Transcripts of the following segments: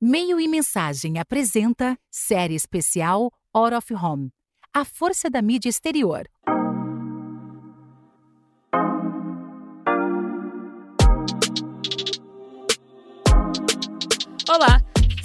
Meio e Mensagem apresenta série especial Out of Home A Força da Mídia Exterior.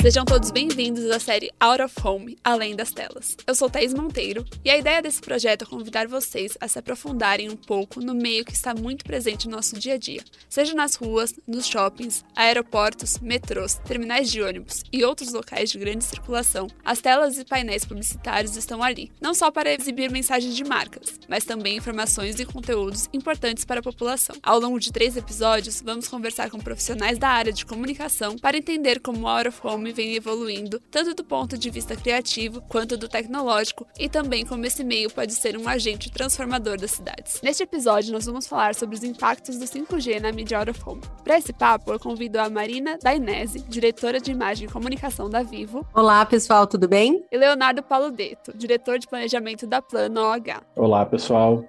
Sejam todos bem-vindos à série Out of Home Além das Telas. Eu sou Thaís Monteiro e a ideia desse projeto é convidar vocês a se aprofundarem um pouco no meio que está muito presente no nosso dia a dia, seja nas ruas, nos shoppings, aeroportos, metrôs, terminais de ônibus e outros locais de grande circulação. As telas e painéis publicitários estão ali, não só para exibir mensagens de marcas, mas também informações e conteúdos importantes para a população. Ao longo de três episódios, vamos conversar com profissionais da área de comunicação para entender como o Out of Home vem evoluindo, tanto do ponto de vista criativo quanto do tecnológico, e também como esse meio pode ser um agente transformador das cidades. Neste episódio, nós vamos falar sobre os impactos do 5G na mídia out of home. Para esse papo, eu convido a Marina Dainese, diretora de imagem e comunicação da Vivo. Olá, pessoal, tudo bem? E Leonardo Paludeto, diretor de planejamento da Plano OH. Olá, pessoal.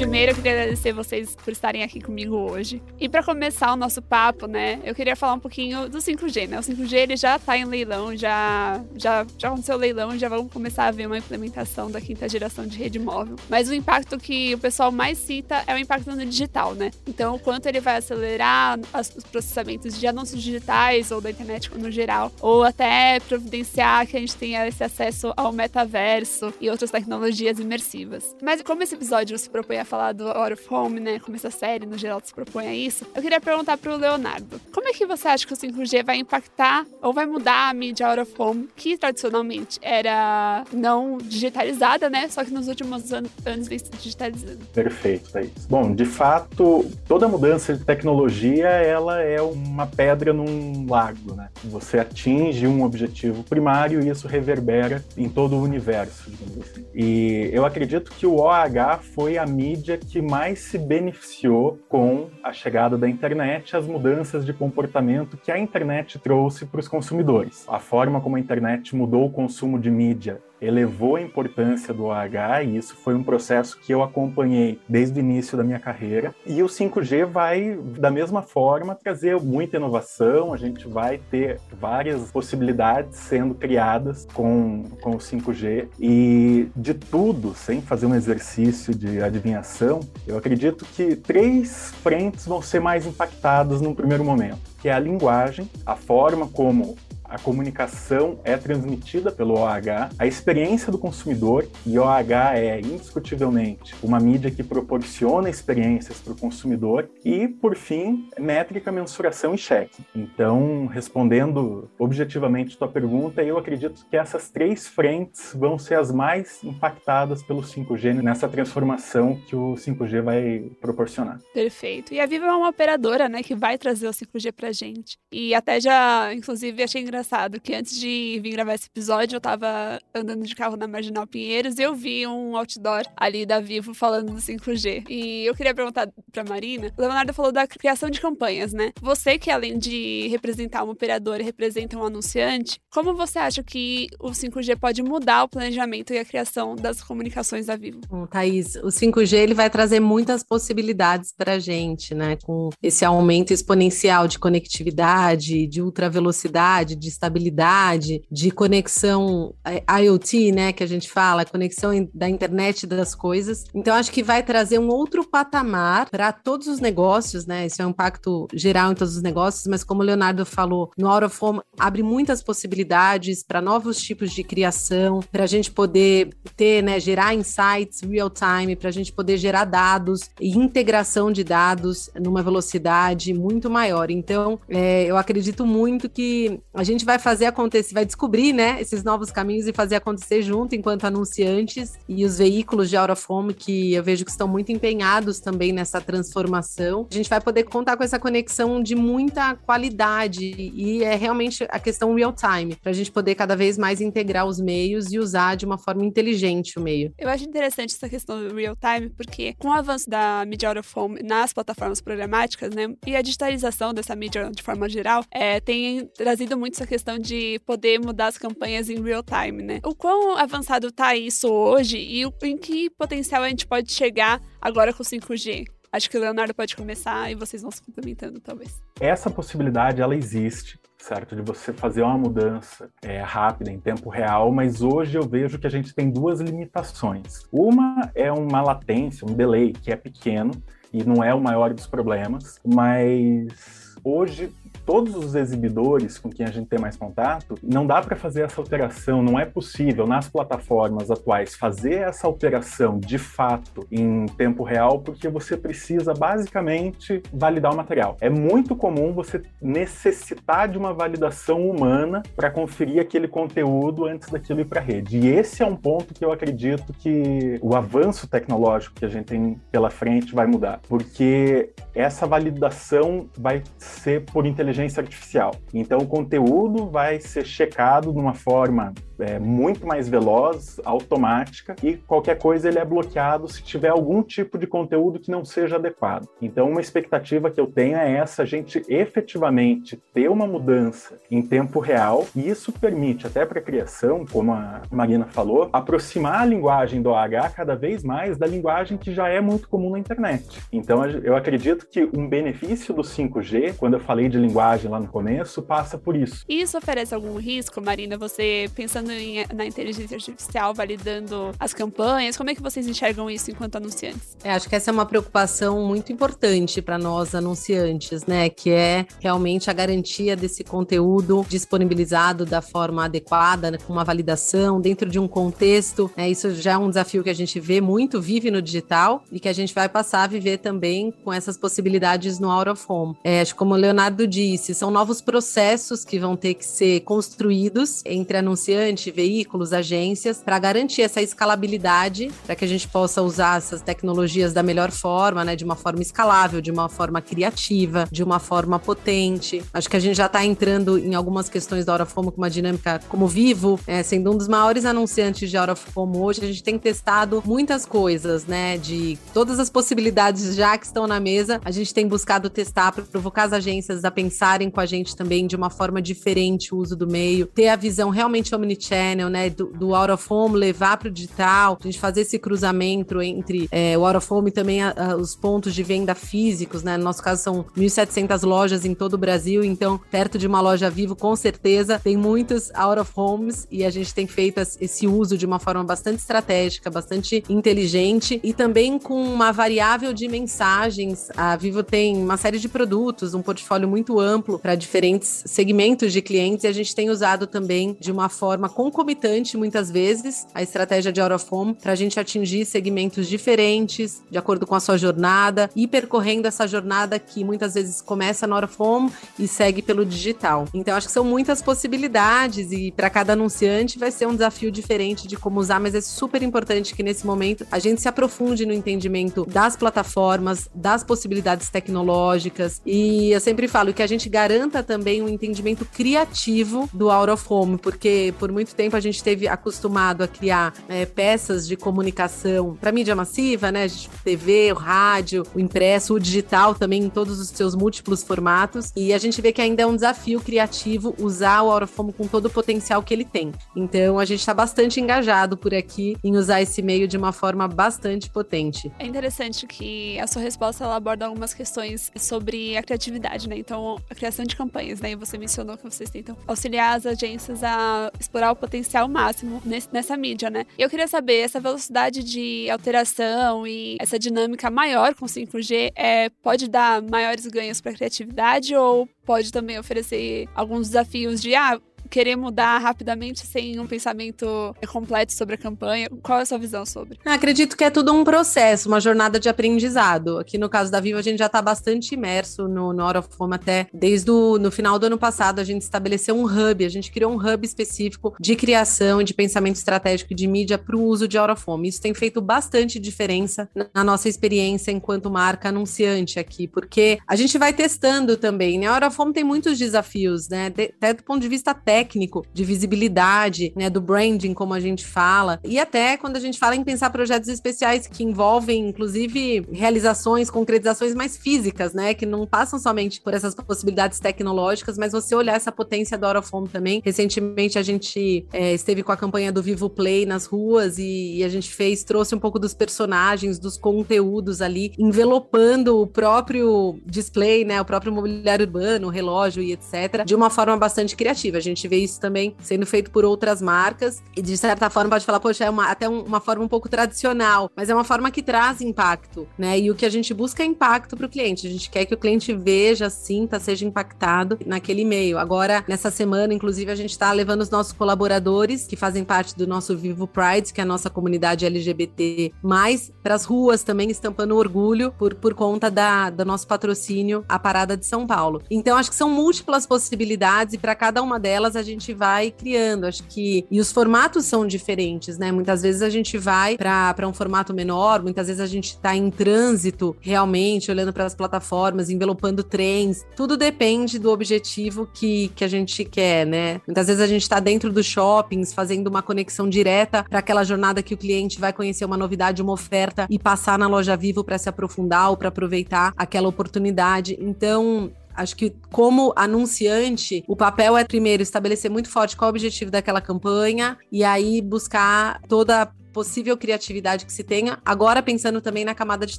Primeiro eu queria agradecer vocês por estarem aqui comigo hoje. E para começar o nosso papo, né, eu queria falar um pouquinho do 5G, né? O 5G ele já tá em leilão, já, já, já aconteceu o leilão, já vamos começar a ver uma implementação da quinta geração de rede móvel. Mas o impacto que o pessoal mais cita é o impacto no digital, né? Então, o quanto ele vai acelerar os processamentos de anúncios digitais ou da internet no geral, ou até providenciar que a gente tenha esse acesso ao metaverso e outras tecnologias imersivas. Mas como esse episódio se propõe a falar do Out of Home, né? Como essa série no geral se propõe a isso. Eu queria perguntar pro Leonardo: como é que você acha que o 5G vai impactar ou vai mudar a mídia Out of Home, que tradicionalmente era não digitalizada, né? Só que nos últimos anos, anos vem se digitalizando. Perfeito, Thaís. Bom, de fato, toda mudança de tecnologia ela é uma pedra num lago, né? Você atinge um objetivo primário e isso reverbera em todo o universo, digamos assim. E eu acredito que o OH foi a mídia que mais se beneficiou com a chegada da internet, as mudanças de comportamento que a internet trouxe para os consumidores. A forma como a internet mudou o consumo de mídia elevou a importância do OH e isso foi um processo que eu acompanhei desde o início da minha carreira. E o 5G vai, da mesma forma, trazer muita inovação, a gente vai ter várias possibilidades sendo criadas com, com o 5G e de tudo, sem fazer um exercício de adivinhação, eu acredito que três frentes vão ser mais impactadas num primeiro momento, que é a linguagem, a forma como a comunicação é transmitida pelo OH, a experiência do consumidor, e OH é indiscutivelmente uma mídia que proporciona experiências para o consumidor, e, por fim, métrica, mensuração e cheque. Então, respondendo objetivamente tua pergunta, eu acredito que essas três frentes vão ser as mais impactadas pelo 5G nessa transformação que o 5G vai proporcionar. Perfeito. E a Vivo é uma operadora, né, que vai trazer o 5G pra gente. E até já, inclusive, achei engraçado engraçado que antes de vir gravar esse episódio, eu tava andando de carro na Marginal Pinheiros e eu vi um outdoor ali da Vivo falando do 5G. E eu queria perguntar pra Marina, o Leonardo falou da criação de campanhas, né? Você que além de representar uma operadora, representa um anunciante, como você acha que o 5G pode mudar o planejamento e a criação das comunicações da Vivo? Bom, Thaís, o 5G ele vai trazer muitas possibilidades para a gente, né? Com esse aumento exponencial de conectividade, de ultravelocidade, de estabilidade, de conexão é, IoT, né, que a gente fala, conexão da internet das coisas. Então acho que vai trazer um outro patamar para todos os negócios, né? Isso é um impacto geral em todos os negócios, mas como o Leonardo falou, no Out of Home abre muitas possibilidades para novos tipos de criação, para a gente poder ter, né, gerar insights real time, para a gente poder gerar dados e integração de dados numa velocidade muito maior. Então, é, eu acredito muito que a gente vai fazer acontecer, vai descobrir, né, esses novos caminhos e fazer acontecer junto enquanto anunciantes e os veículos de Out of Home que eu vejo que estão muito empenhados também nessa transformação. A gente vai poder contar com essa conexão de muita qualidade e é realmente a questão real time, para a gente poder cada vez mais integrar os meios e usar de uma forma inteligente o meio. Eu acho interessante essa questão do real time, porque com o avanço da mídia out of home nas plataformas programáticas, né, e a digitalização dessa mídia de forma geral, é, tem trazido muitos essa questão de poder mudar as campanhas em real time, né? O quão avançado está isso hoje e em que potencial a gente pode chegar agora com o 5G? Acho que o Leonardo pode começar e vocês vão se complementando, talvez. Essa possibilidade, ela existe certo? De você fazer uma mudança é, rápida, em tempo real, mas hoje eu vejo que a gente tem duas limitações. Uma é uma latência, um delay, que é pequeno e não é o maior dos problemas, mas hoje todos os exibidores com quem a gente tem mais contato, não dá para fazer essa alteração, não é possível nas plataformas atuais fazer essa alteração de fato em tempo real, porque você precisa basicamente validar o material. É muito comum você necessitar de uma validação humana para conferir aquele conteúdo antes daquilo ir para a rede. E esse é um ponto que eu acredito que o avanço tecnológico que a gente tem pela frente vai mudar, porque essa validação vai ser por inteligência inteligência artificial. Então, o conteúdo vai ser checado de uma forma é, muito mais veloz, automática, e qualquer coisa ele é bloqueado se tiver algum tipo de conteúdo que não seja adequado. Então, uma expectativa que eu tenho é essa: a gente efetivamente ter uma mudança em tempo real, e isso permite, até para a criação, como a Marina falou, aproximar a linguagem do OH cada vez mais da linguagem que já é muito comum na internet. Então, eu acredito que um benefício do 5G, quando eu falei de linguagem lá no começo, passa por isso. Isso oferece algum risco, Marina? Você pensando em, na inteligência artificial validando as campanhas? Como é que vocês enxergam isso enquanto anunciantes? É, acho que essa é uma preocupação muito importante para nós anunciantes, né? Que é realmente a garantia desse conteúdo disponibilizado da forma adequada, né, com uma validação dentro de um contexto. É, isso já é um desafio que a gente vê muito, vive no digital e que a gente vai passar a viver também com essas possibilidades no out of home. É, acho que como o Leonardo disse, são novos processos que vão ter que ser construídos entre anunciantes veículos, agências, para garantir essa escalabilidade, para que a gente possa usar essas tecnologias da melhor forma, né, de uma forma escalável, de uma forma criativa, de uma forma potente. Acho que a gente já está entrando em algumas questões da Hora Fomo com uma dinâmica como Vivo, é, sendo um dos maiores anunciantes de Hora Fomo hoje, a gente tem testado muitas coisas, né, de todas as possibilidades já que estão na mesa, a gente tem buscado testar para provocar as agências a pensarem com a gente também de uma forma diferente o uso do meio, ter a visão realmente omnichannel channel, né, do, do out of home levar para o digital, a gente fazer esse cruzamento entre é, o out of home e também a, a, os pontos de venda físicos, né? No nosso caso são 1.700 lojas em todo o Brasil, então perto de uma loja Vivo, com certeza tem muitos out of homes e a gente tem feito esse uso de uma forma bastante estratégica, bastante inteligente e também com uma variável de mensagens. A Vivo tem uma série de produtos, um portfólio muito amplo para diferentes segmentos de clientes e a gente tem usado também de uma forma concomitante, muitas vezes, a estratégia de out of home para a gente atingir segmentos diferentes, de acordo com a sua jornada, e percorrendo essa jornada que muitas vezes começa no out of home e segue pelo digital. Então, acho que são muitas possibilidades e para cada anunciante vai ser um desafio diferente de como usar, mas é super importante que nesse momento a gente se aprofunde no entendimento das plataformas, das possibilidades tecnológicas e eu sempre falo que a gente garanta também um entendimento criativo do out of home, porque por muito muito tempo a gente teve acostumado a criar é, peças de comunicação para mídia massiva, né? TV, o rádio, o impresso, o digital também em todos os seus múltiplos formatos. E a gente vê que ainda é um desafio criativo usar o Aurafomo com todo o potencial que ele tem. Então a gente está bastante engajado por aqui em usar esse meio de uma forma bastante potente. É interessante que a sua resposta ela aborda algumas questões sobre a criatividade, né? Então, a criação de campanhas, né? E você mencionou que vocês tentam auxiliar as agências a explorar o potencial máximo nesse, nessa mídia, né? Eu queria saber, essa velocidade de alteração e essa dinâmica maior com 5G é, pode dar maiores ganhos para a criatividade ou pode também oferecer alguns desafios de, ah, querer mudar rapidamente sem um pensamento completo sobre a campanha? Qual é a sua visão sobre? acredito que é tudo um processo, uma jornada de aprendizado. Aqui no caso da Viva, a gente já está bastante imerso no, no of Home até desde o no final do ano passado, a gente estabeleceu um hub, a gente criou um hub específico de criação, de pensamento estratégico de mídia para o uso de Hora of Home. Isso tem feito bastante diferença na nossa experiência enquanto marca anunciante aqui, porque a gente vai testando também, né? A Hora of tem muitos desafios, né? Até do ponto de vista técnico, técnico de visibilidade, né, do branding, como a gente fala, e até quando a gente fala em pensar projetos especiais que envolvem, inclusive, realizações, concretizações mais físicas, né, que não passam somente por essas possibilidades tecnológicas, mas você olhar essa potência da Hora Home também. Recentemente a gente é, esteve com a campanha do Vivo Play nas ruas e, e a gente fez, trouxe um pouco dos personagens, dos conteúdos ali, envelopando o próprio display, né, o próprio mobiliário urbano, relógio e etc, de uma forma bastante criativa. A gente vê isso também sendo feito por outras marcas e de certa forma pode falar, poxa, é uma, até um, uma forma um pouco tradicional, mas é uma forma que traz impacto, né? E o que a gente busca é impacto para o cliente. A gente quer que o cliente veja, sinta, seja impactado naquele e-mail. Agora, nessa semana, inclusive, a gente está levando os nossos colaboradores que fazem parte do nosso Vivo Pride, que é a nossa comunidade LGBT, mais para as ruas também, estampando orgulho por, por conta da, do nosso patrocínio, a Parada de São Paulo. Então, acho que são múltiplas possibilidades e para cada uma delas a gente vai criando. Acho que. E os formatos são diferentes, né? Muitas vezes a gente vai para um formato menor, muitas vezes a gente está em trânsito realmente, olhando para as plataformas, envelopando trens. Tudo depende do objetivo que, que a gente quer, né? Muitas vezes a gente está dentro dos shoppings, fazendo uma conexão direta para aquela jornada que o cliente vai conhecer uma novidade, uma oferta e passar na loja Vivo para se aprofundar ou para aproveitar aquela oportunidade. Então, Acho que, como anunciante, o papel é primeiro estabelecer muito forte qual é o objetivo daquela campanha e aí buscar toda possível criatividade que se tenha, agora pensando também na camada de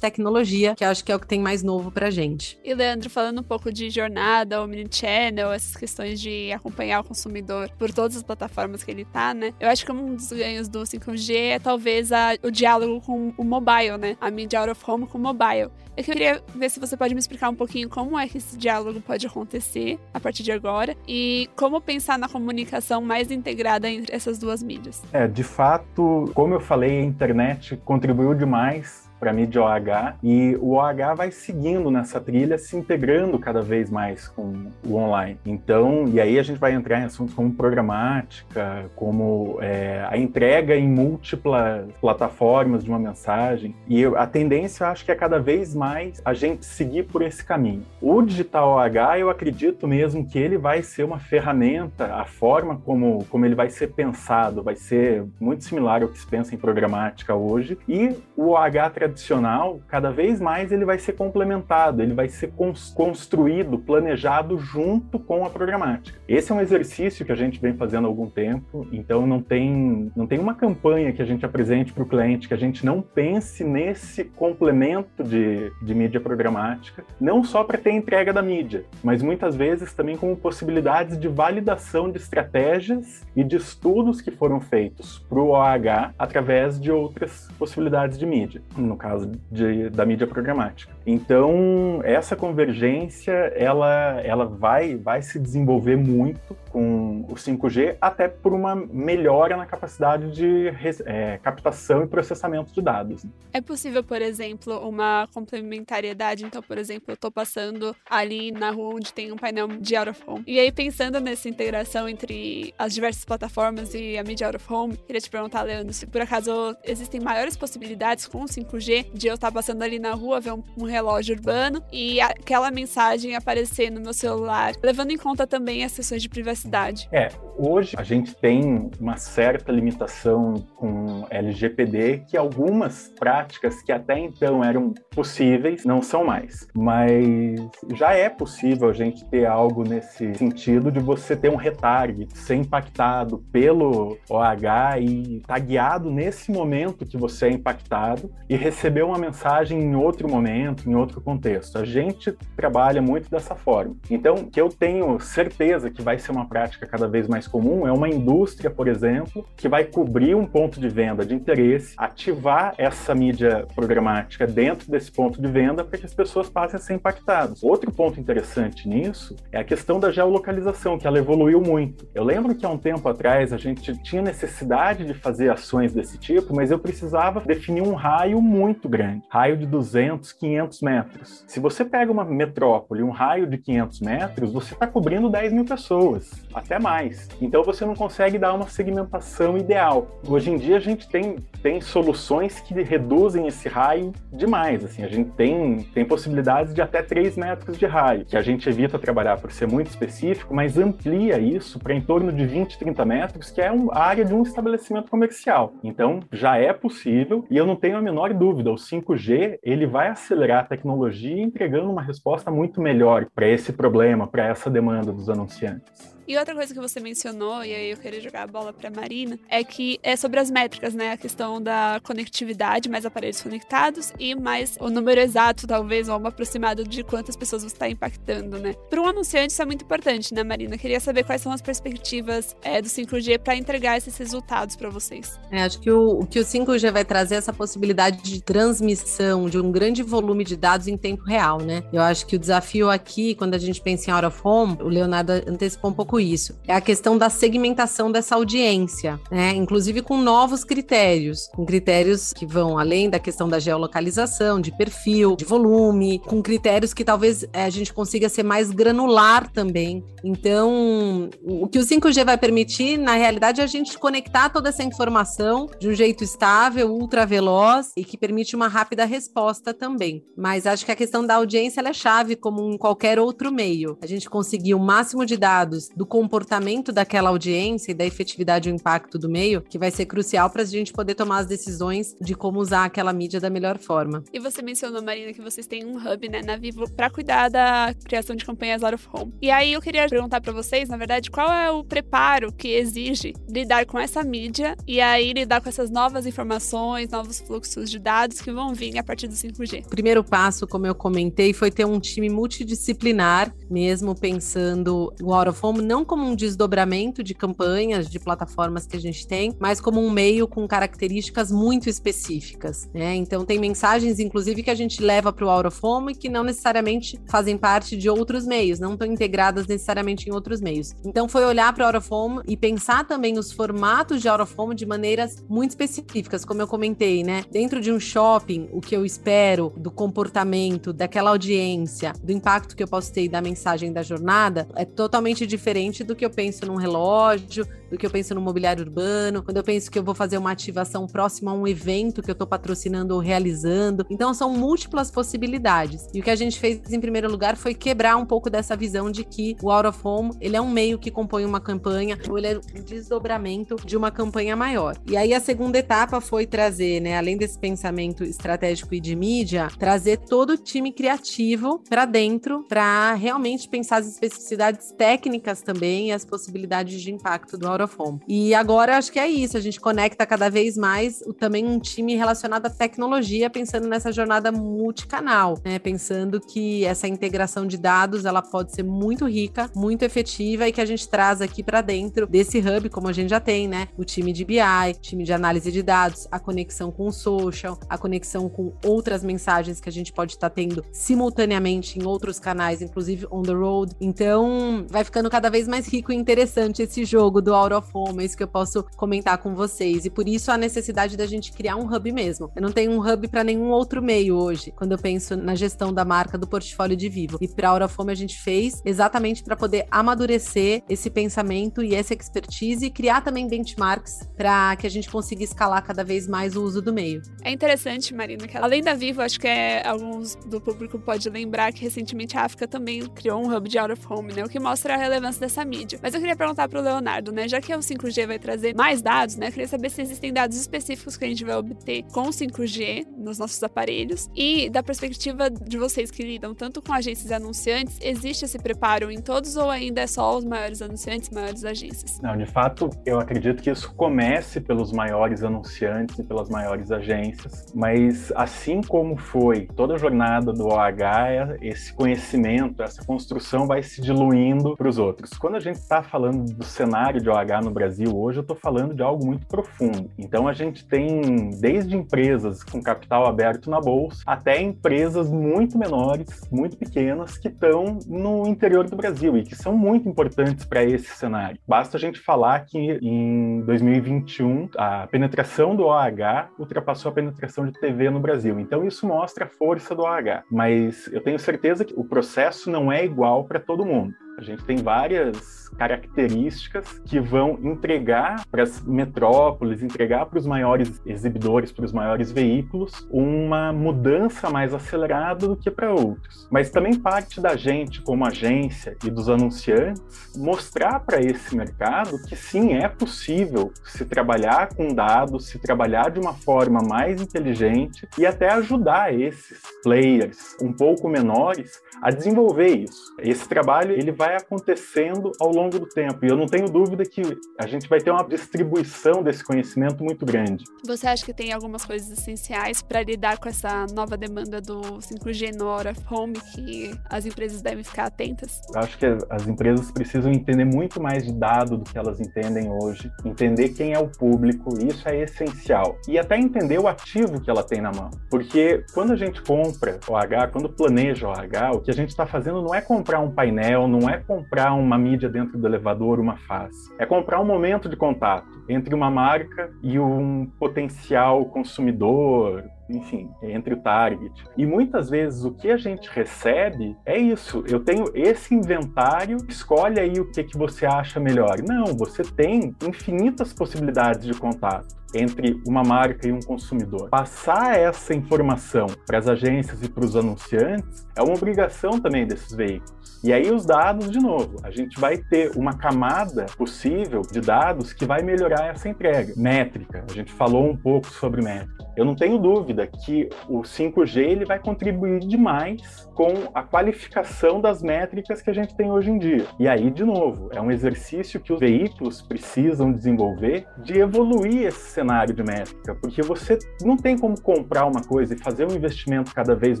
tecnologia, que acho que é o que tem mais novo pra gente. E Leandro, falando um pouco de jornada, omnichannel, essas questões de acompanhar o consumidor por todas as plataformas que ele tá, né? Eu acho que um dos ganhos do 5G é talvez a, o diálogo com o mobile, né? A mídia out of home com o mobile. Eu queria ver se você pode me explicar um pouquinho como é que esse diálogo pode acontecer a partir de agora e como pensar na comunicação mais integrada entre essas duas mídias. É, de fato, como eu falei, a internet contribuiu demais para mídia OH e o OH vai seguindo nessa trilha, se integrando cada vez mais com o online. Então, e aí a gente vai entrar em assuntos como programática, como é, a entrega em múltiplas plataformas de uma mensagem. E a tendência, eu acho que é cada vez mais a gente seguir por esse caminho. O digital OH, eu acredito mesmo que ele vai ser uma ferramenta, a forma como, como ele vai ser pensado vai ser muito similar ao que se pensa em programática hoje, e o OH tradicional tradicional, cada vez mais ele vai ser complementado, ele vai ser construído, planejado junto com a programática. Esse é um exercício que a gente vem fazendo há algum tempo, então não tem, não tem uma campanha que a gente apresente para o cliente que a gente não pense nesse complemento de, de mídia programática, não só para ter entrega da mídia, mas muitas vezes também como possibilidades de validação de estratégias e de estudos que foram feitos para o OH através de outras possibilidades de mídia. No caso de, da mídia programática. Então, essa convergência, ela, ela vai, vai se desenvolver muito com o 5G, até por uma melhora na capacidade de é, captação e processamento de dados. É possível, por exemplo, uma complementariedade? Então, por exemplo, eu estou passando ali na rua onde tem um painel de out of home. E aí, pensando nessa integração entre as diversas plataformas e a mídia out of home, queria te perguntar, Leandro, se por acaso existem maiores possibilidades com o 5G de eu estar passando ali na rua, ver um relógio urbano e aquela mensagem aparecer no meu celular, levando em conta também as questões de privacidade. É, hoje a gente tem uma certa limitação com LGPD que algumas práticas que até então eram possíveis não são mais. Mas já é possível a gente ter algo nesse sentido de você ter um retarget, ser impactado pelo OH e estar tá nesse momento que você é impactado e receber uma mensagem em outro momento, em outro contexto. A gente trabalha muito dessa forma. Então, que eu tenho certeza que vai ser uma prática cada vez mais comum é uma indústria, por exemplo, que vai cobrir um ponto de venda de interesse, ativar essa mídia programática dentro desse ponto de venda para que as pessoas passem a ser impactadas. Outro ponto interessante nisso é a questão da geolocalização, que ela evoluiu muito. Eu lembro que há um tempo atrás a gente tinha necessidade de fazer ações desse tipo, mas eu precisava definir um raio muito grande, raio de 200, 500 metros. Se você pega uma metrópole, um raio de 500 metros, você está cobrindo 10 mil pessoas, até mais. Então você não consegue dar uma segmentação ideal. Hoje em dia a gente tem, tem soluções que reduzem esse raio demais. Assim, a gente tem, tem possibilidades de até 3 metros de raio, que a gente evita trabalhar por ser muito específico, mas amplia isso para em torno de 20, 30 metros, que é a área de um estabelecimento comercial. Então já é possível e eu não tenho a menor dúvida, o 5G ele vai acelerar a tecnologia entregando uma resposta muito melhor para esse problema, para essa demanda dos anunciantes. E outra coisa que você mencionou, e aí eu queria jogar a bola para Marina, é que é sobre as métricas, né? A questão da conectividade, mais aparelhos conectados e mais o número exato, talvez, ou uma aproximado de quantas pessoas você está impactando, né? Para um anunciante, isso é muito importante, né, Marina? Queria saber quais são as perspectivas é, do 5G para entregar esses resultados para vocês. É, acho que o, o que o 5G vai trazer é essa possibilidade de transmissão de um grande volume de dados em tempo real, né? Eu acho que o desafio aqui, quando a gente pensa em out of home, o Leonardo antecipou um pouco isso. É a questão da segmentação dessa audiência, né? Inclusive com novos critérios, com critérios que vão além da questão da geolocalização, de perfil, de volume, com critérios que talvez é, a gente consiga ser mais granular também. Então, o que o 5G vai permitir, na realidade, é a gente conectar toda essa informação de um jeito estável, ultra veloz e que permite uma rápida resposta também. Mas acho que a questão da audiência é chave, como em qualquer outro meio. A gente conseguir o máximo de dados do comportamento daquela audiência e da efetividade e impacto do meio, que vai ser crucial para a gente poder tomar as decisões de como usar aquela mídia da melhor forma. E você mencionou, Marina, que vocês têm um hub né, na Vivo para cuidar da criação de campanhas out of home. E aí eu queria perguntar para vocês, na verdade, qual é o preparo que exige lidar com essa mídia e aí lidar com essas novas informações, novos fluxos de dados que vão vir a partir do 5G? O primeiro passo, como eu comentei, foi ter um time multidisciplinar, mesmo pensando o out of home não como um desdobramento de campanhas, de plataformas que a gente tem, mas como um meio com características muito específicas. Né? Então, tem mensagens, inclusive, que a gente leva para o Out of Home que não necessariamente fazem parte de outros meios, não estão integradas necessariamente em outros meios. Então, foi olhar para o Out of Home e pensar também os formatos de Out of Home de maneiras muito específicas, como eu comentei, né? Dentro de um shopping, o que eu espero do comportamento daquela audiência, do impacto que eu posso ter da mensagem da jornada, é totalmente diferente diferente do que eu penso num relógio, do que eu penso no mobiliário urbano, quando eu penso que eu vou fazer uma ativação próxima a um evento que eu estou patrocinando ou realizando. Então, são múltiplas possibilidades. E o que a gente fez, em primeiro lugar, foi quebrar um pouco dessa visão de que o Out of Home ele é um meio que compõe uma campanha, ou ele é um desdobramento de uma campanha maior. E aí, a segunda etapa foi trazer, né, além desse pensamento estratégico e de mídia, trazer todo o time criativo para dentro, para realmente pensar as especificidades técnicas também e as possibilidades de impacto do Out Home. E agora acho que é isso, a gente conecta cada vez mais o, também um time relacionado à tecnologia, pensando nessa jornada multicanal, né? Pensando que essa integração de dados ela pode ser muito rica, muito efetiva e que a gente traz aqui para dentro desse hub, como a gente já tem, né? O time de BI, time de análise de dados, a conexão com o social, a conexão com outras mensagens que a gente pode estar tá tendo simultaneamente em outros canais, inclusive on the road. Então, vai ficando cada vez mais rico e interessante esse jogo do Out of é isso que eu posso comentar com vocês. E por isso a necessidade da gente criar um hub mesmo. Eu não tenho um hub para nenhum outro meio hoje, quando eu penso na gestão da marca, do portfólio de Vivo. E para Out of Home a gente fez exatamente para poder amadurecer esse pensamento e essa expertise e criar também benchmarks para que a gente consiga escalar cada vez mais o uso do meio. É interessante, Marina, que além da Vivo, acho que é, alguns do público pode lembrar que recentemente a África também criou um hub de Out of Home, né? O que mostra a relevância dessa mídia. Mas eu queria perguntar para o Leonardo, né? Já que o 5G vai trazer mais dados, né? Eu queria saber se existem dados específicos que a gente vai obter com o 5G nos nossos aparelhos. E da perspectiva de vocês que lidam tanto com agências e anunciantes, existe esse preparo em todos ou ainda é só os maiores anunciantes, maiores agências? Não, de fato, eu acredito que isso comece pelos maiores anunciantes e pelas maiores agências, mas assim como foi toda a jornada do OH, esse conhecimento, essa construção vai se diluindo para os outros. Quando a gente está falando do cenário de OH no Brasil hoje, eu estou falando de algo muito profundo. Então a gente tem desde empresas com capital aberto na bolsa até empresas muito menores, muito pequenas, que estão no interior do Brasil e que são muito importantes para esse cenário. Basta a gente falar que em 2021 a penetração do OH ultrapassou a penetração de TV no Brasil. Então isso mostra a força do OH. Mas eu tenho certeza que o processo não é igual para todo mundo. A gente tem várias características que vão entregar para as metrópoles, entregar para os maiores exibidores, para os maiores veículos, uma mudança mais acelerada do que para outros. Mas também parte da gente, como agência e dos anunciantes, mostrar para esse mercado que sim, é possível se trabalhar com dados, se trabalhar de uma forma mais inteligente e até ajudar esses players um pouco menores a desenvolver isso. Esse trabalho ele vai acontecendo ao longo do tempo e eu não tenho dúvida que a gente vai ter uma distribuição desse conhecimento muito grande. Você acha que tem algumas coisas essenciais para lidar com essa nova demanda do 5G no Out of Home que as empresas devem ficar atentas? Eu acho que as empresas precisam entender muito mais de dado do que elas entendem hoje, entender quem é o público, isso é essencial. E até entender o ativo que ela tem na mão. Porque quando a gente compra OH, quando planeja OH, o que a gente está fazendo não é comprar um painel, não é comprar uma mídia dentro do elevador, uma face. É comprar um momento de contato entre uma marca e um potencial consumidor, enfim, entre o target. E muitas vezes o que a gente recebe é isso. Eu tenho esse inventário, escolhe aí o que, que você acha melhor. Não, você tem infinitas possibilidades de contato entre uma marca e um consumidor. Passar essa informação para as agências e para os anunciantes é uma obrigação também desses veículos. E aí os dados, de novo, a gente vai ter uma camada possível de dados que vai melhorar essa entrega. Métrica, a gente falou um pouco sobre métrica. Eu não tenho dúvida que o 5G ele vai contribuir demais com a qualificação das métricas que a gente tem hoje em dia. E aí, de novo, é um exercício que os veículos precisam desenvolver de evoluir esse cenário de métrica, porque você não tem como comprar uma coisa e fazer um investimento cada vez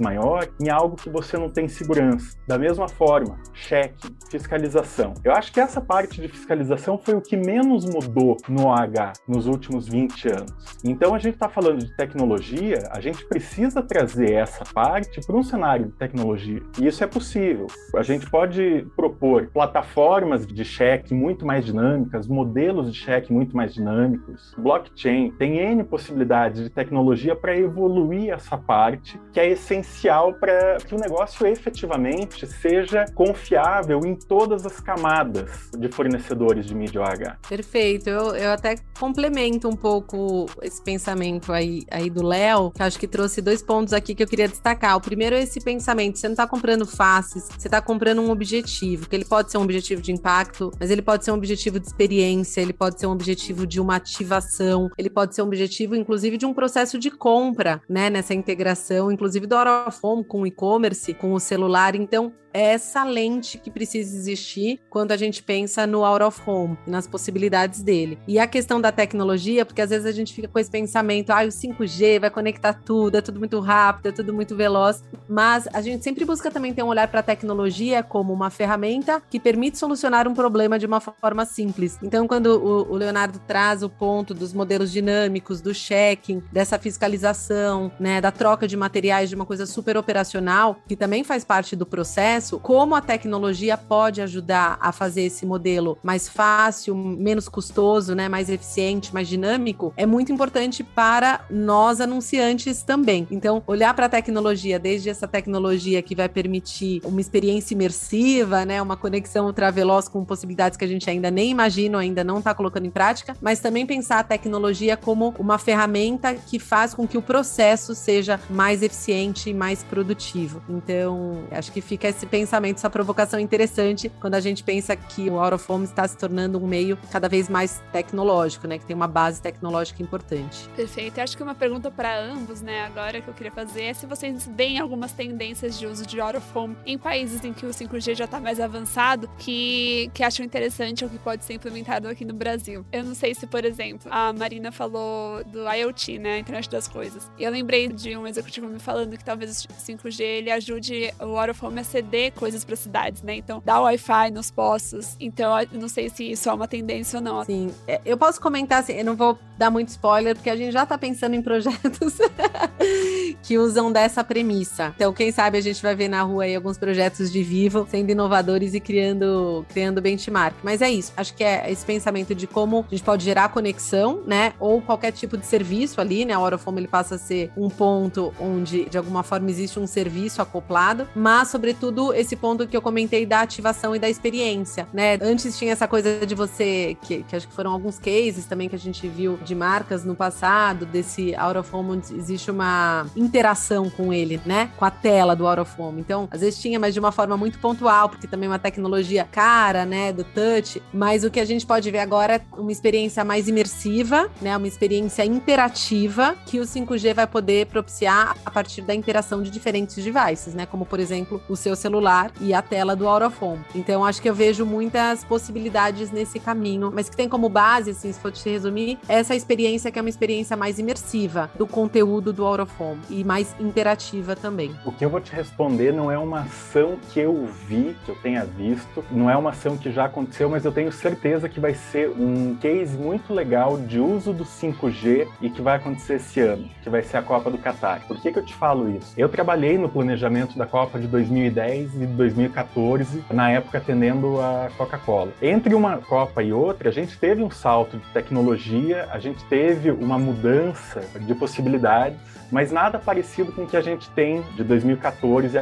maior em algo que você não tem segurança. Da mesma forma, cheque, fiscalização. Eu acho que essa parte de fiscalização foi o que menos mudou no OH nos últimos 20 anos. Então, a gente está falando de tecnologia, a gente precisa trazer essa parte para um cenário de tecnologia. E isso é possível. A gente pode propor plataformas de cheque muito mais dinâmicas, modelos de cheque muito mais dinâmicos, blockchain, tem N possibilidades de tecnologia para evoluir essa parte, que é essencial para que o negócio efetivamente seja confiável em todas as camadas de fornecedores de mídia OH. Perfeito. Eu, eu até complemento um pouco esse pensamento aí aí do Léo, que acho que trouxe dois pontos aqui que eu queria destacar. O primeiro é esse pensamento: você não está comprando faces, você está comprando um objetivo, que ele pode ser um objetivo de impacto, mas ele pode ser um objetivo de experiência, ele pode ser um objetivo de uma ativação, ele pode ser um objetivo, inclusive, de um processo de compra, né? Nessa integração, inclusive do Out of Home com o e-commerce, com o celular. Então, é essa lente que precisa existir quando a gente pensa no out of home, nas possibilidades dele. E a questão da tecnologia, porque às vezes a gente fica com esse pensamento, ah, o 5G vai conectar tudo, é tudo muito rápido, é tudo muito veloz, mas a gente sempre busca também ter um olhar para a tecnologia como uma ferramenta que permite solucionar um problema de uma forma simples. Então, quando o, Leonardo traz o ponto dos modelos dinâmicos, do checking, dessa fiscalização, né, da troca de materiais de uma coisa super operacional, que também faz parte do processo, processo, como a tecnologia pode ajudar a fazer esse modelo mais fácil, menos custoso, né, mais eficiente, mais dinâmico, é muito importante para nós anunciantes também. Então, olhar para a tecnologia, desde essa tecnologia que vai permitir uma experiência imersiva, né, uma conexão ultraveloz com possibilidades que a gente ainda nem imagina, ainda não está colocando em prática, mas também pensar a tecnologia como uma ferramenta que faz com que o processo seja mais eficiente e mais produtivo. Então, acho que fica esse pensamento, essa provocação interessante quando a gente pensa que o Out of Home está se tornando um meio cada vez mais tecnológico, né? Que tem uma base tecnológica importante. Perfeito. Acho que uma pergunta para ambos, né, agora que eu queria fazer é se vocês veem algumas tendências de uso de Out of Home em países em que o 5G já está mais avançado que, que acham interessante ou que pode ser implementado aqui no Brasil. Eu não sei se, por exemplo, a Marina falou do IoT, né, internet das coisas. Eu lembrei de um executivo me falando que talvez o 5G ele ajude o Out of Home a ceder coisas para cidades, né? Então, dar Wi-Fi nos postos. Então, eu não sei se isso é uma tendência ou não. Sim, é, eu posso comentar assim, eu não vou dar muito spoiler, porque a gente já tá pensando em projetos que usam dessa premissa. Então, quem sabe a gente vai ver na rua aí alguns projetos de vivo sendo inovadores e criando, criando benchmark. Mas é isso. Acho que é esse pensamento de como a gente pode gerar conexão, né? Ou qualquer tipo de serviço ali, né? A Hora Fome ele passa a ser um ponto onde, de alguma forma, existe um serviço acoplado, mas, sobretudo, esse ponto que eu comentei da ativação e da experiência, né? Antes tinha essa coisa de você, que, que acho que foram alguns cases também que a gente viu de marcas no passado, desse out of home, onde existe uma interação com ele, né? Com a tela do out of home. Então, às vezes tinha, mas de uma forma muito pontual, porque também é uma tecnologia cara, né? Do touch. Mas o que a gente pode ver agora é uma experiência mais imersiva, né? Uma experiência interativa que o 5G vai poder propiciar a partir da interação de diferentes devices, né? Como, por exemplo, o seu celular e a tela do out of home. Então, acho que eu vejo muitas possibilidades nesse caminho, mas que tem como base, assim, se for te resumir, essa experiência que é uma experiência mais imersiva do conteúdo do out of home e mais interativa também. O que eu vou te responder não é uma ação que eu vi, que eu tenha visto, não é uma ação que já aconteceu, mas eu tenho certeza que vai ser um case muito legal de uso do 5G e que vai acontecer esse ano, que vai ser a Copa do Catar. Por que, que eu te falo isso? Eu trabalhei no planejamento da Copa de 2010 e 2014, na época atendendo a Coca-Cola. Entre uma Copa e outra, a gente teve um salto de tecnologia, a gente teve uma mudança de possibilidades, mas nada parecido com o que a gente tem de 2014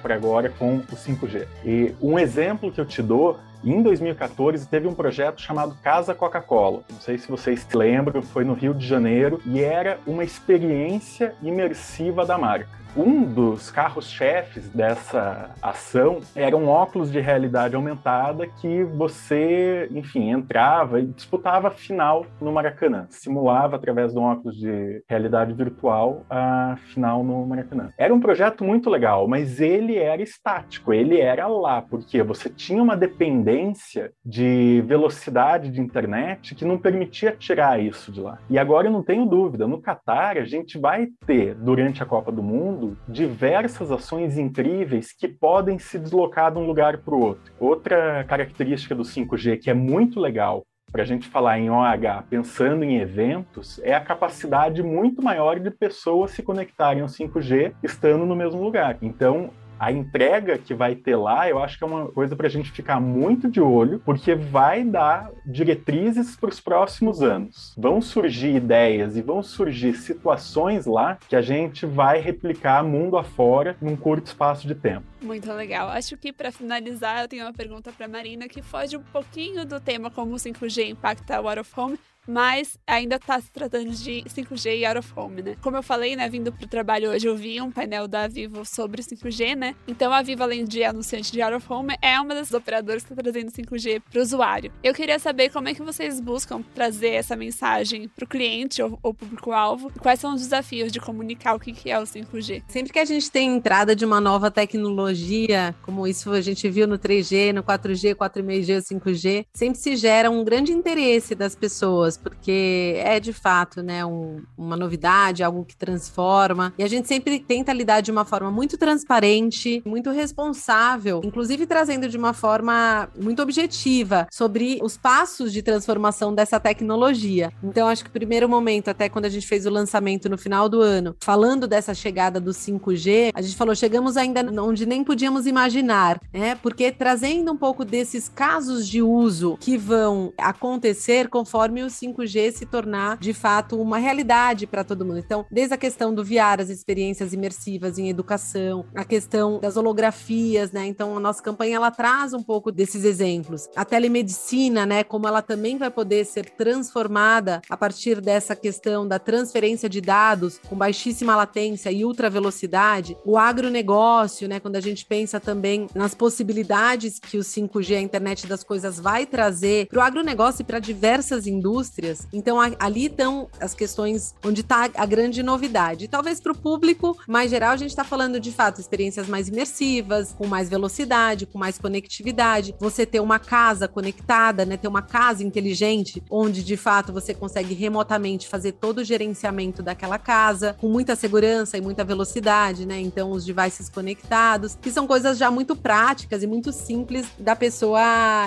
para agora com o 5G. E um exemplo que eu te dou em 2014 teve um projeto chamado Casa Coca-Cola. Não sei se vocês se lembram, foi no Rio de Janeiro e era uma experiência imersiva da marca. Um dos carros-chefes dessa ação era um óculos de realidade aumentada que você, enfim, entrava e disputava a final no Maracanã. Simulava, através de um óculos de realidade virtual, a final no Maracanã. Era um projeto muito legal, mas ele era estático, ele era lá, porque você tinha uma dependência de velocidade de internet que não permitia tirar isso de lá. E agora eu não tenho dúvida, no Catar a gente vai ter, durante a Copa do Mundo, diversas ações incríveis que podem se deslocar de um lugar para o outro. Outra característica do 5G que é muito legal para a gente falar em OH pensando em eventos, é a capacidade muito maior de pessoas se conectarem ao 5G estando no mesmo lugar. Então, a entrega que vai ter lá, eu acho que é uma coisa para a gente ficar muito de olho, porque vai dar diretrizes para os próximos anos. Vão surgir ideias e vão surgir situações lá que a gente vai replicar mundo afora num curto espaço de tempo. Muito legal. Acho que para finalizar, eu tenho uma pergunta para Marina que foge um pouquinho do tema como o 5G impacta o out of home, mas ainda está se tratando de 5G e out of home, né? Como eu falei, né, vindo para o trabalho hoje, eu vi um painel da Vivo sobre 5G, né? Então a Vivo, além de anunciante de out of home, é uma das operadoras que está trazendo 5G para o usuário. Eu queria saber como é que vocês buscam trazer essa mensagem para o cliente ou, ou público-alvo, quais são os desafios de comunicar o que é o 5G. Sempre que a gente tem entrada de uma nova tecnologia, como isso a gente viu no 3G, no 4G, 4,5G, 5G, sempre se gera um grande interesse das pessoas porque é de fato, né, um, uma novidade, algo que transforma. E a gente sempre tenta lidar de uma forma muito transparente, muito responsável, inclusive trazendo de uma forma muito objetiva sobre os passos de transformação dessa tecnologia. Então, acho que o primeiro momento, até quando a gente fez o lançamento no final do ano, falando dessa chegada do 5G, a gente falou: chegamos ainda onde nem podíamos imaginar, né? Porque trazendo um pouco desses casos de uso que vão acontecer conforme o 5 5G se tornar de fato uma realidade para todo mundo. Então, desde a questão do VR, as experiências imersivas em educação, a questão das holografias, né? Então, a nossa campanha ela traz um pouco desses exemplos. A telemedicina, né, como ela também vai poder ser transformada a partir dessa questão da transferência de dados com baixíssima latência e ultra velocidade. O agronegócio, né, quando a gente pensa também nas possibilidades que o 5G, a internet das coisas vai trazer para o agronegócio e para diversas indústrias indústrias. Então, a, ali estão as questões onde está a grande novidade. E talvez para o público mais geral, a gente está falando de fato experiências mais imersivas, com mais velocidade, com mais conectividade. Você ter uma casa conectada, né? Ter uma casa inteligente, onde de fato você consegue remotamente fazer todo o gerenciamento daquela casa, com muita segurança e muita velocidade, né? Então, os devices conectados, que são coisas já muito práticas e muito simples da pessoa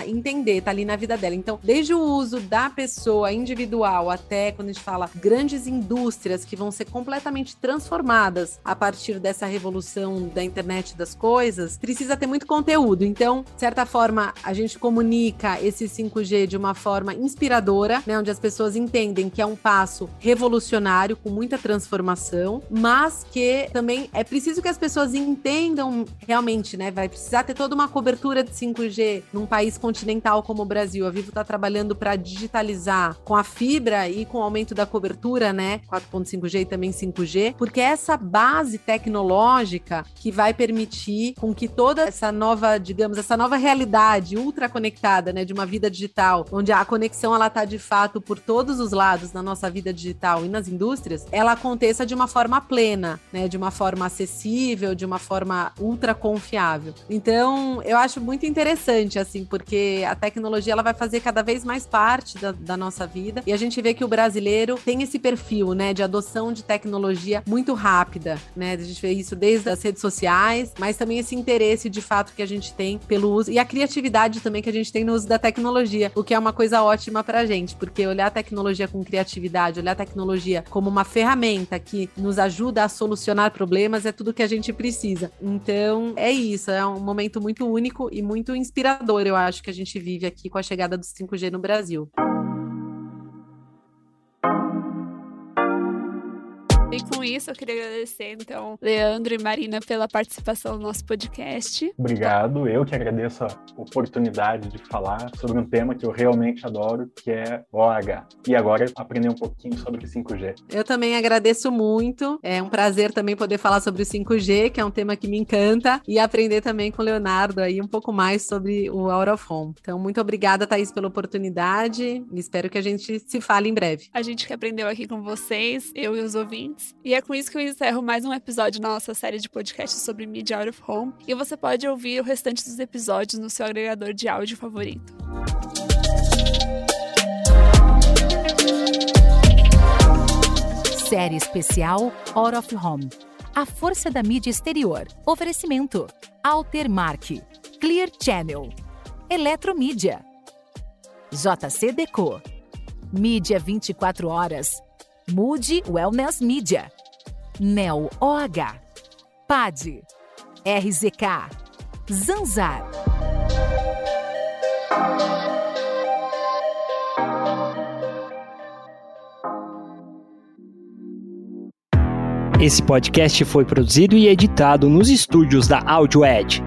entender, tá ali na vida dela. Então, desde o uso da pessoa individual até quando a gente fala grandes indústrias que vão ser completamente transformadas a partir dessa revolução da internet das coisas, precisa ter muito conteúdo. Então, de certa forma, a gente comunica esse 5G de uma forma inspiradora, né, onde as pessoas entendem que é um passo revolucionário com muita transformação, mas que também é preciso que as pessoas entendam realmente, né, vai precisar ter toda uma cobertura de 5G num país continental como o Brasil. A Vivo está trabalhando para digitalizar com a fibra e com o aumento da cobertura, né, 4.5G e também 5G, porque é essa base tecnológica que vai permitir com que toda essa nova, digamos, essa nova realidade ultra conectada, né, de uma vida digital, onde a conexão ela tá de fato por todos os lados na nossa vida digital e nas indústrias, ela aconteça de uma forma plena, né, de uma forma acessível, de uma forma ultra confiável. Então, eu acho muito interessante assim, porque a tecnologia ela vai fazer cada vez mais parte da, da nossa vida e a gente vê que o brasileiro tem esse perfil, né, de adoção de tecnologia muito rápida, né? A gente vê isso desde as redes sociais, mas também esse interesse de fato que a gente tem pelo uso e a criatividade também que a gente tem no uso da tecnologia, o que é uma coisa ótima pra gente, porque olhar a tecnologia com criatividade, olhar a tecnologia como uma ferramenta que nos ajuda a solucionar problemas é tudo que a gente precisa. Então, é isso, é um momento muito único e muito inspirador, eu acho que a gente vive aqui com a chegada do 5G no Brasil. E com isso, eu queria agradecer, então, Leandro e Marina pela participação no nosso podcast. Obrigado. Eu que agradeço a oportunidade de falar sobre um tema que eu realmente adoro, que é OH. E agora aprender um pouquinho sobre o 5G. Eu também agradeço muito. É um prazer também poder falar sobre o 5G, que é um tema que me encanta, e aprender também com o Leonardo aí um pouco mais sobre o Out of Home. Então, muito obrigada, Thaís, pela oportunidade. Espero que a gente se fale em breve. A gente que aprendeu aqui com vocês, eu e os ouvintes. E é com isso que eu encerro mais um episódio da nossa série de podcasts sobre Media Out of Home. E você pode ouvir o restante dos episódios no seu agregador de áudio favorito. Série especial Out of Home. A força da mídia exterior. Oferecimento: Altermark, Clear Channel, Eletromídia, JC Deco, Mídia 24 horas Mude Wellness Media, Nel OH, PAD, RZK, Zanzar. Esse podcast foi produzido e editado nos estúdios da Audio Edge